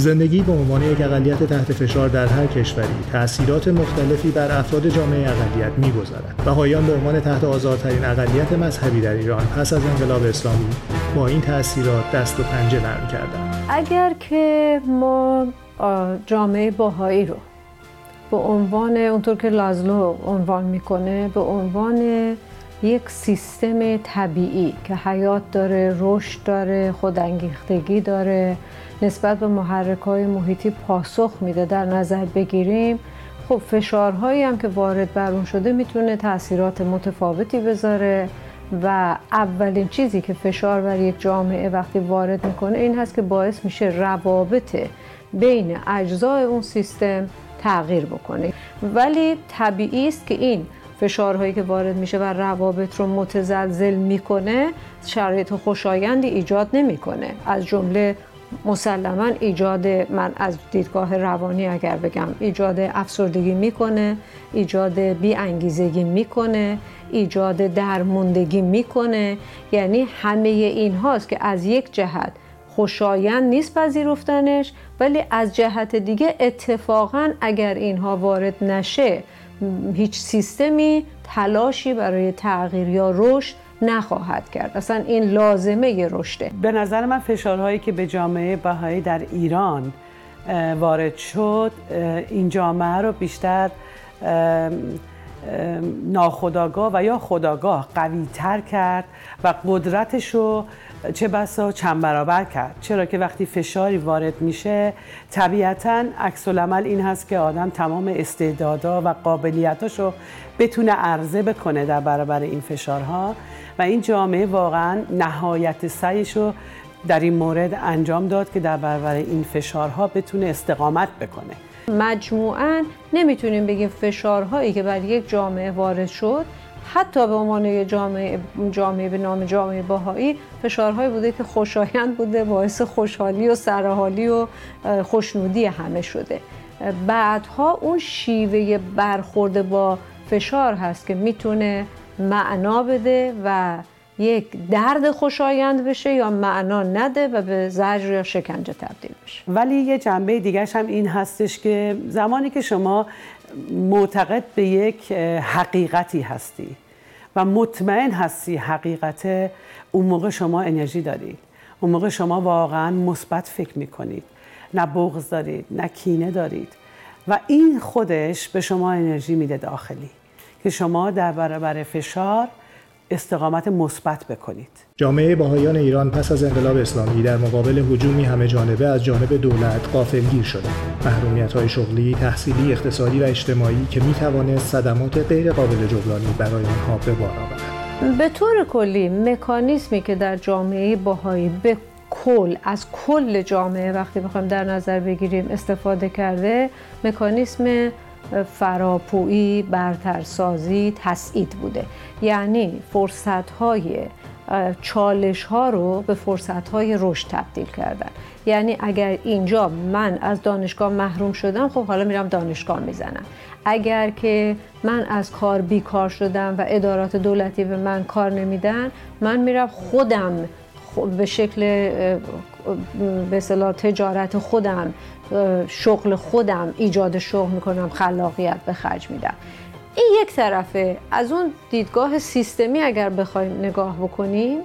زندگی به عنوان یک اقلیت تحت فشار در هر کشوری تأثیرات مختلفی بر افراد جامعه اقلیت می‌گذارد. بهاییان به عنوان تحت آزارترین اقلیت مذهبی در ایران پس از انقلاب اسلامی با این تاثیرات دست و پنجه نرم کردند. اگر که ما جامعه باهایی رو به عنوان اونطور که لازلو عنوان می‌کنه به عنوان یک سیستم طبیعی که حیات داره رشد داره خودانگیختگی داره نسبت به محرک های محیطی پاسخ میده. در نظر بگیریم خب فشارهایی هم که وارد بر اون شده می‌تونه تاثیرات متفاوتی بذاره و اولین چیزی که فشار بر یک جامعه وقتی وارد می‌کنه این هست که باعث میشه روابط بین اجزای اون سیستم تغییر بکنه. ولی طبیعی است که این فشارهایی که وارد میشه و روابط رو متزلزل می‌کنه شرایط خوشایندی ایجاد نمی‌کنه. از جمله مسلما ایجاد من از دیدگاه روانی اگر بگم ایجاد افسردگی می‌کنه ایجاد بی انگیزگی می‌کنه ایجاد درموندگی می‌کنه. یعنی همه این هاست که از یک جهت خوشایند نیست پذیرفتنش ولی از جهت دیگه اتفاقا اگر اینها وارد نشه هیچ سیستمی تلاشی برای تغییر یا رشد نخواهد کرد. اصلا این لازمه رشده به نظر من فشارهایی که به جامعه بهایی در ایران وارد شد این جامعه رو بیشتر ناخداگاه و یا خداگاه قوی تر کرد و قدرتش رو چه بسا چند برابر کرد. چرا که وقتی فشاری وارد میشه طبیعتا عکس العمل این هست که آدم تمام استعدادا و قابلیتاش رو بتونه عرضه بکنه در برابر این فشارها. و این جامعه واقعا نهایت سعیش رو در این مورد انجام داد که در برابر این فشارها بتونه استقامت بکنه. مجموعا نمی‌تونیم بگیم فشارهایی که بر یک جامعه وارد شد حتی به عنوان جامعه جامعه به نام جامعه باهایی فشارهایی بوده که خوشایند بوده باعث خوشحالی و سرحالی و خوشنودی همه شده. بعدها اون شیوه برخورد با فشار هست که می‌تونه معنا بده و یک درد خوشایند بشه یا معنا نده و به زجر یا شکنجه تبدیل بشه. ولی یه جنبه دیگرش هم این هستش که زمانی که شما معتقد به یک حقیقتی هستی و مطمئن هستی حقیقت اون موقع شما انرژی دارید. اون موقع شما واقعا مثبت فکر می‌کنید. نه بغض دارید نه کینه دارید. و این خودش به شما انرژی میده داخلی که شما در برابر فشار استقامت مثبت بکنید. جامعه باهایان ایران پس از انقلاب اسلامی در مقابل هجومی همه جانبه از جانب دولت قافلگیر شده. محرومیت های شغلی، تحصیلی، اقتصادی و اجتماعی که می توانست صدمات غیر قابل جبرانی برای آنها به بار آورد. به طور کلی مکانیزمی که در جامعه باهایی به کل از کل جامعه وقتی بخوایم در نظر بگیریم استفاده کرده مکانیسم فراپویی، برترسازی، تسعید بوده. یعنی فرصت های چالش ها رو به فرصت های رشد تبدیل کردن. یعنی اگر اینجا من از دانشگاه محروم شدم خب حالا میرم دانشگاه می‌زنم. اگر که من از کار بیکار شدم و ادارات دولتی به من کار نمیدن من میرم خودم به شکل به تجارت خودم شغل خودم ایجاد شغل می‌کنم خلاقیت به خرج میدم. این یک طرفه. از اون دیدگاه سیستمی اگر بخوایم نگاه بکنیم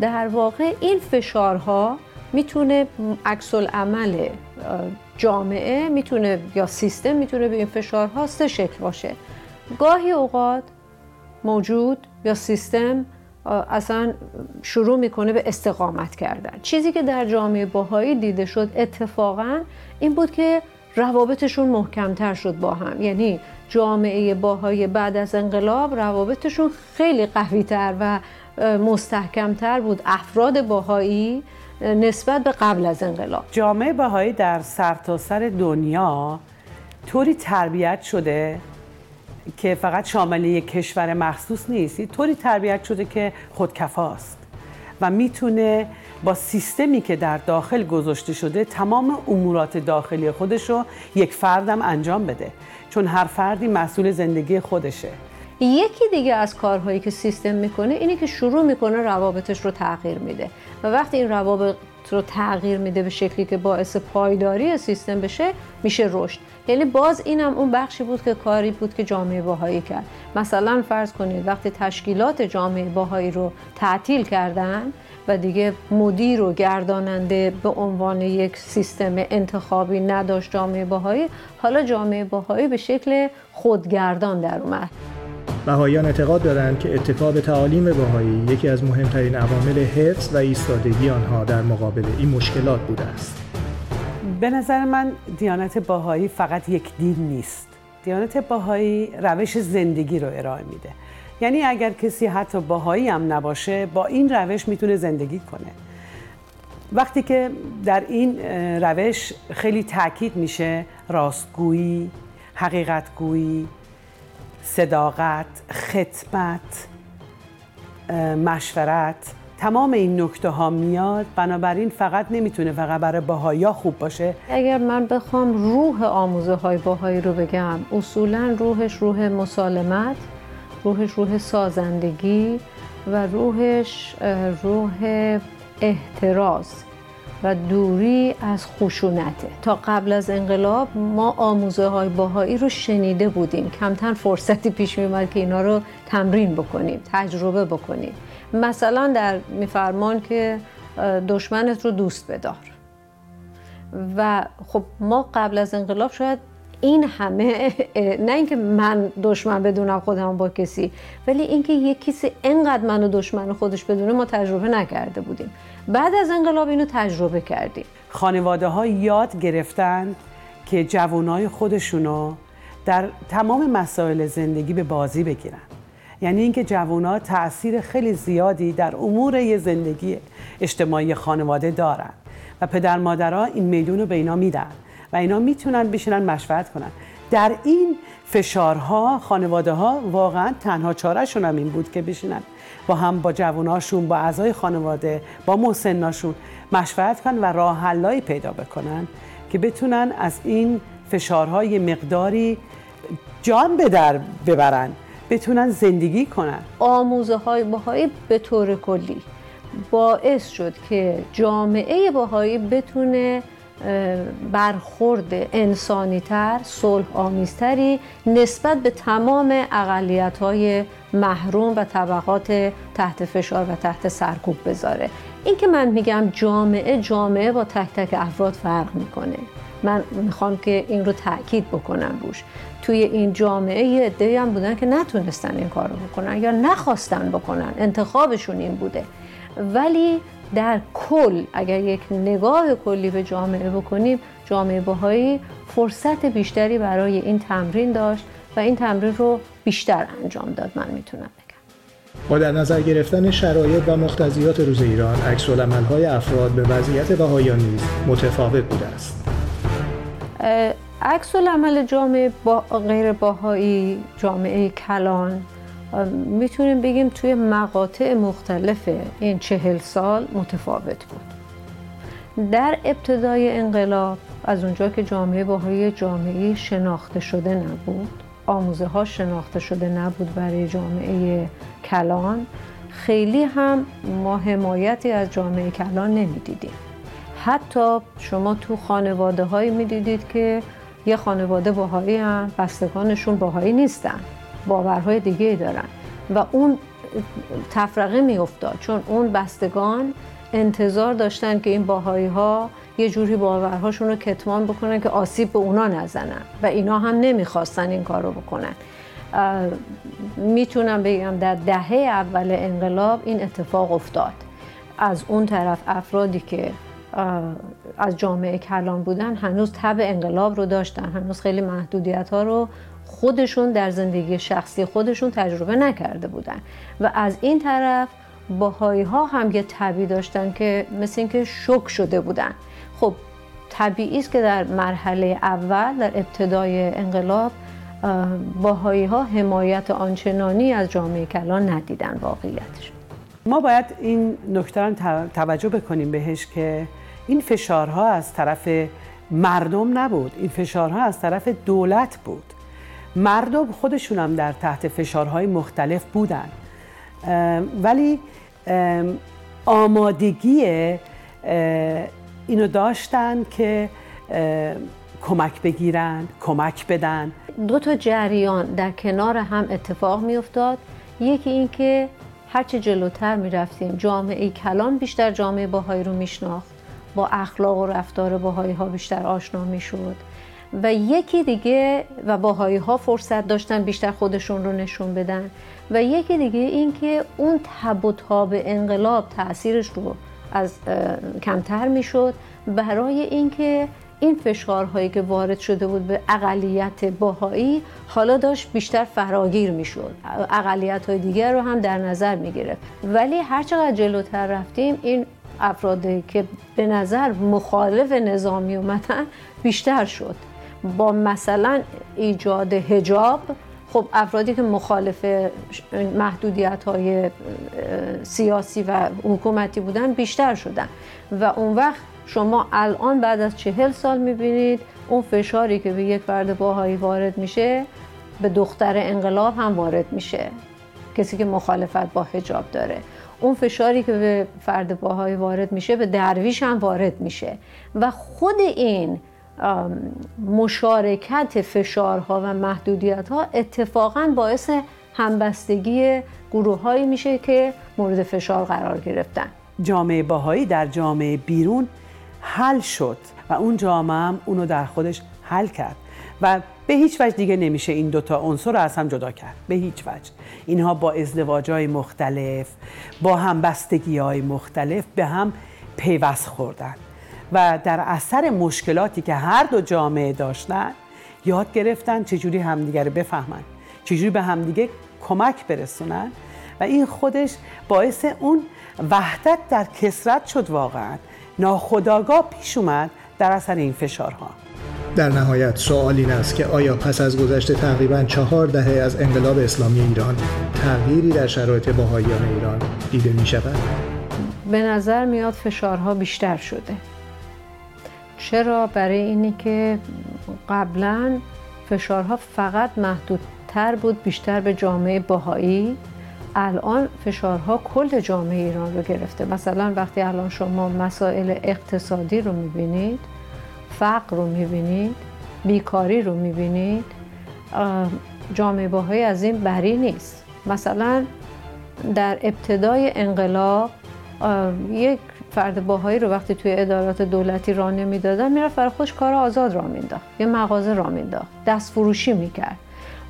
در واقع این فشارها می‌تونه عکس عمل جامعه می‌تونه یا سیستم می‌تونه به این فشارها سه شکل باشه. گاهی اوقات موجود یا سیستم اصلا شروع می‌کنه به استقامت کردن. چیزی که در جامعه باهایی دیده شد اتفاقا این بود که روابطشون محکمتر شد با هم. یعنی جامعه باهایی بعد از انقلاب روابطشون خیلی قویتر و مستحکمتر بود. افراد باهایی نسبت به قبل از انقلاب. جامعه باهایی در سرتاسر سر دنیا طوری تربیت شده که فقط شامل یک کشور مخصوص نیست طوری تربیت شده که خودکفاست و می‌تونه با سیستمی که در داخل گذاشته شده تمام امورات داخلی خودش رو یک فردم انجام بده. چون هر فردی مسئول زندگی خودشه. یکی دیگه از کارهایی که سیستم می‌کنه اینه که شروع می‌کنه روابطش رو تغییر میده. و وقتی این روابط رو تغییر میده به شکلی که باعث پایداری سیستم بشه میشه رشد. یعنی باز اینم اون بخشی بود که کاری بود که جامعه باهایی کرد. مثلا فرض کنید وقتی تشکیلات جامعه باهایی رو تعطیل کردن و دیگه مدیر و گرداننده به عنوان یک سیستم انتخابی نداشت جامعه باهایی حالا جامعه باهایی به شکل خودگردان در اومد. بهاییان اعتقاد دارند که اتفاق به تعالیم بهایی یکی از مهمترین عوامل حفظ و ایستادگی آنها در مقابل این مشکلات بوده است. به نظر من دیانت باهایی فقط یک دین نیست. دیانت باهایی روش زندگی رو ارائه میده. یعنی اگر کسی حتی باهایی هم نباشه با این روش می‌تونه زندگی کنه. وقتی که در این روش خیلی تاکید میشه راستگویی، حقیقتگویی، صداقت، خدمت، مشورت تمام این نکته ها میاد. بنابراین فقط نمی‌تونه فقط برای باهایا خوب باشه. اگر من بخوام روح آموزه های باهایی رو بگم اصولا روحش روح مسالمت روحش روح سازندگی و روحش روح احتراز. و دوری از خشونته. تا قبل از انقلاب ما آموزه های باهایی رو شنیده بودیم. کمتر فرصتی پیش میومد که اینا رو تمرین بکنیم تجربه بکنیم. مثلا در میفرمان که دشمنت رو دوست بدار. و خب ما قبل از انقلاب شاید این همه نه اینکه من دشمن بدونم خودم با کسی ولی اینکه یک کسی انقدر منو دشمن خودش بدونه ما تجربه نکرده بودیم. بعد از انقلاب اینو تجربه کردیم. خانواده ها یاد گرفتن که جوانای خودشونو در تمام مسائل زندگی به بازی بگیرن. یعنی اینکه جوونا تاثیر خیلی زیادی در امور زندگی اجتماعی خانواده دارن و پدر مادرها این میدون رو به اینا میدن. و اینا می‌تونن بشینن مشورت کنن. در این فشارها خانواده ها واقعا تنها چارهشون هم این بود که بشینن. با هم با جواناشون با اعضای خانواده با مسناشون مشورت کنن و راه حلایی پیدا بکنن که بتونن از این فشارهای مقداری جان به در ببرن بتونن زندگی کنن. آموزه های باهایی به طور کلی باعث شد که جامعه باهایی بتونه برخورد انسانیتر صلح آمیزتری نسبت به تمام اقلیت های محروم و طبقات تحت فشار و تحت سرکوب بذاره. این که من میگم جامعه جامعه با تک تک افراد فرق می‌کنه. من می‌خوام که این رو تاکید بکنم روش. توی این جامعه یه عده‌ای هم بودن که نتونستن این کار رو بکنن یا نخواستن بکنن. انتخابشون این بوده. ولی در کل اگر یک نگاه کلی به جامعه بکنیم جامعه باهایی فرصت بیشتری برای این تمرین داشت و این تمرین رو بیشتر انجام داد من می‌تونم بگم. با در نظر گرفتن شرایط و مختزیات روز ایران عکس های افراد به وضعیت بهایان نیز متفاوت بوده است. عکس عمل جامعه با غیر باهایی جامعه کلان می‌تونیم بگیم توی مقاطع مختلف این چهل سال متفاوت بود. در ابتدای انقلاب از اونجا که جامعه باهای جامعه شناخته شده نبود آموزه ها شناخته شده نبود برای جامعه کلان خیلی هم ما حمایتی از جامعه کلان نمی‌دیدیم. حتی شما تو خانواده هایی می‌دیدید که یه خانواده باهایی هم بستگانشون باهایی نیستن. باورهای دیگه دارن. و اون تفرقه میافتاد چون اون بستگان انتظار داشتن که این باهایی ها یه جوری باورهاشون رو کتمان بکنن که آسیب به اونا نزنن و اینا هم نمی‌خواستن این کار رو بکنن می‌تونم بگم در دهه اول انقلاب این اتفاق افتاد. از اون طرف افرادی که از جامعه کلان بودن هنوز تب انقلاب رو داشتن هنوز خیلی محدودیت ها رو خودشون در زندگی شخصی خودشون تجربه نکرده بودن. و از این طرف باهایی ها هم یه طبی داشتن که مثل اینکه شک شده بودن. خب طبیعی است که در مرحله اول در ابتدای انقلاب باهایی ها حمایت آنچنانی از جامعه کلان ندیدن واقعیتش. ما باید این نکته توجه بکنیم بهش که این فشارها از طرف مردم نبود. این فشارها از طرف دولت بود. مردم خودشون هم در تحت فشارهای مختلف بودن. ولی آمادگی اینو داشتن که کمک بگیرن کمک بدن. دو تا جریان در کنار هم اتفاق می افتاد یکی این که هرچه جلوتر می رفتیم جامعه کلان بیشتر جامعه باهایی رو میشناخت. با اخلاق و رفتار باهایی ها بیشتر آشنا می شد و یکی دیگه و باهایی ها فرصت داشتن بیشتر خودشون رو نشون بدن. و یکی دیگه این که اون تب و تاب انقلاب تاثیرش رو از کمتر می‌شد برای اینکه این فشارهایی که وارد شده بود به اقلیت باهایی حالا داشت بیشتر فراگیر می‌شد. اقلیت های دیگر رو هم در نظر می گرفت ولی هرچقدر جلوتر رفتیم این افرادی که به نظر مخالف نظامی اومدن بیشتر شد. با مثلا ایجاد هجاب خب افرادی که مخالف محدودیت های سیاسی و حکومتی بودن بیشتر شدن. و اون وقت شما الان بعد از چهل سال می‌بینید اون فشاری که به یک فرد باهایی وارد میشه به دختر انقلاب هم وارد میشه. کسی که مخالفت با حجاب داره. اون فشاری که به فرد باهایی وارد میشه به درویش هم وارد میشه. و خود این مشارکت فشارها و محدودیت ها اتفاقا باعث همبستگی گروه هایی میشه که مورد فشار قرار گرفتن. جامعه باهایی در جامعه بیرون حل شد و اون جامعه هم اونو در خودش حل کرد و به هیچ وجه دیگه نمیشه این دوتا عنصر رو از هم جدا کرد. به هیچ وجه. اینها با ازدواج های مختلف با همبستگی های مختلف به هم پیوست خوردن. و در اثر مشکلاتی که هر دو جامعه داشتن یاد گرفتن چجوری همدیگه رو بفهمن چجوری به همدیگه کمک برسونن و این خودش باعث اون وحدت در کسرت شد واقعا. ناخداگاه پیش اومد در اثر این فشارها. در نهایت سوال این است که آیا پس از گذشت تقریبا چهار دهه از انقلاب اسلامی ایران تغییری در شرایط باهایان ایران دیده می شود؟ به نظر میاد فشارها بیشتر شده. چرا برای اینی که قبلا فشارها فقط محدودتر بود بیشتر به جامعه باهایی الان فشارها کل جامعه ایران رو گرفته. مثلا وقتی الان شما مسائل اقتصادی رو می‌بینید فقر رو می‌بینید بیکاری رو می‌بینید جامعه باهایی از این بری نیست. مثلا در ابتدای انقلاب یک فرد باهایی رو وقتی توی ادارات دولتی راه نمی‌دادن می‌رفت برای خودش کار آزاد را مینداخت یه مغازه را مینداخت دست فروشی می‌کرد.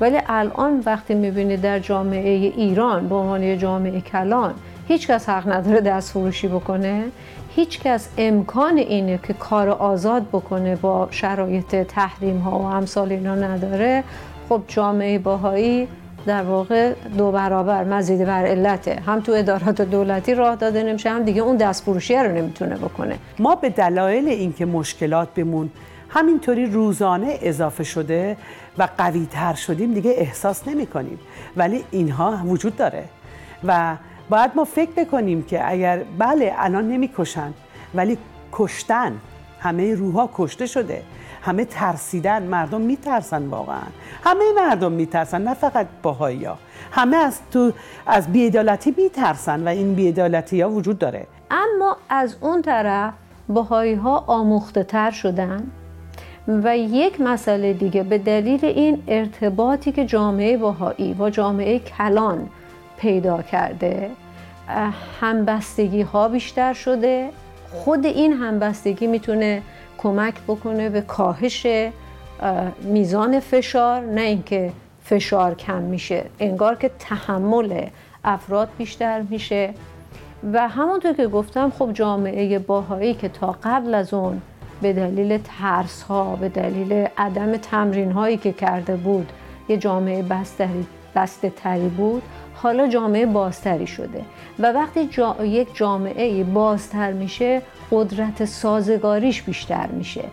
ولی الان وقتی می‌بینید در جامعه ایران به عنوان جامعه کلان هیچ کس حق نداره دست فروشی بکنه. هیچ کس امکان اینه که کار آزاد بکنه با شرایط تحریم ها و امثال اینا نداره. خب جامعه باهایی در واقع دو برابر مزید بر علته هم تو ادارات دولتی راه داده نمیشه هم دیگه اون دست فروشی رو نمی‌تونه بکنه. ما به دلایل اینکه مشکلات بمون همینطوری روزانه اضافه شده و قوی تر شدیم دیگه احساس نمی کنیم ولی اینها وجود داره و باید ما فکر بکنیم که اگر بله الان نمی‌کشن ولی کشتن همه روحا کشته شده. همه ترسیدن مردم میترسن واقعا. همه مردم میترسن نه فقط باهایی ها همه از تو از بیعدالتی میترسن و این بیعدالتی ها وجود داره. اما از اون طرف باهایی ها آموخته تر شدن و یک مسئله دیگه به دلیل این ارتباطی که جامعه باهایی با جامعه کلان پیدا کرده همبستگی ها بیشتر شده. خود این همبستگی می‌تونه کمک بکنه به کاهش میزان فشار نه اینکه فشار کم میشه انگار که تحمل افراد بیشتر میشه. و همونطور که گفتم خب جامعه باهایی که تا قبل از اون به دلیل ترس ها به دلیل عدم تمرین هایی که کرده بود یه جامعه بستری بسته تری بود حالا جامعه بازتری شده و وقتی یک جامعه بازتر میشه قدرت سازگاریش بیشتر میشه.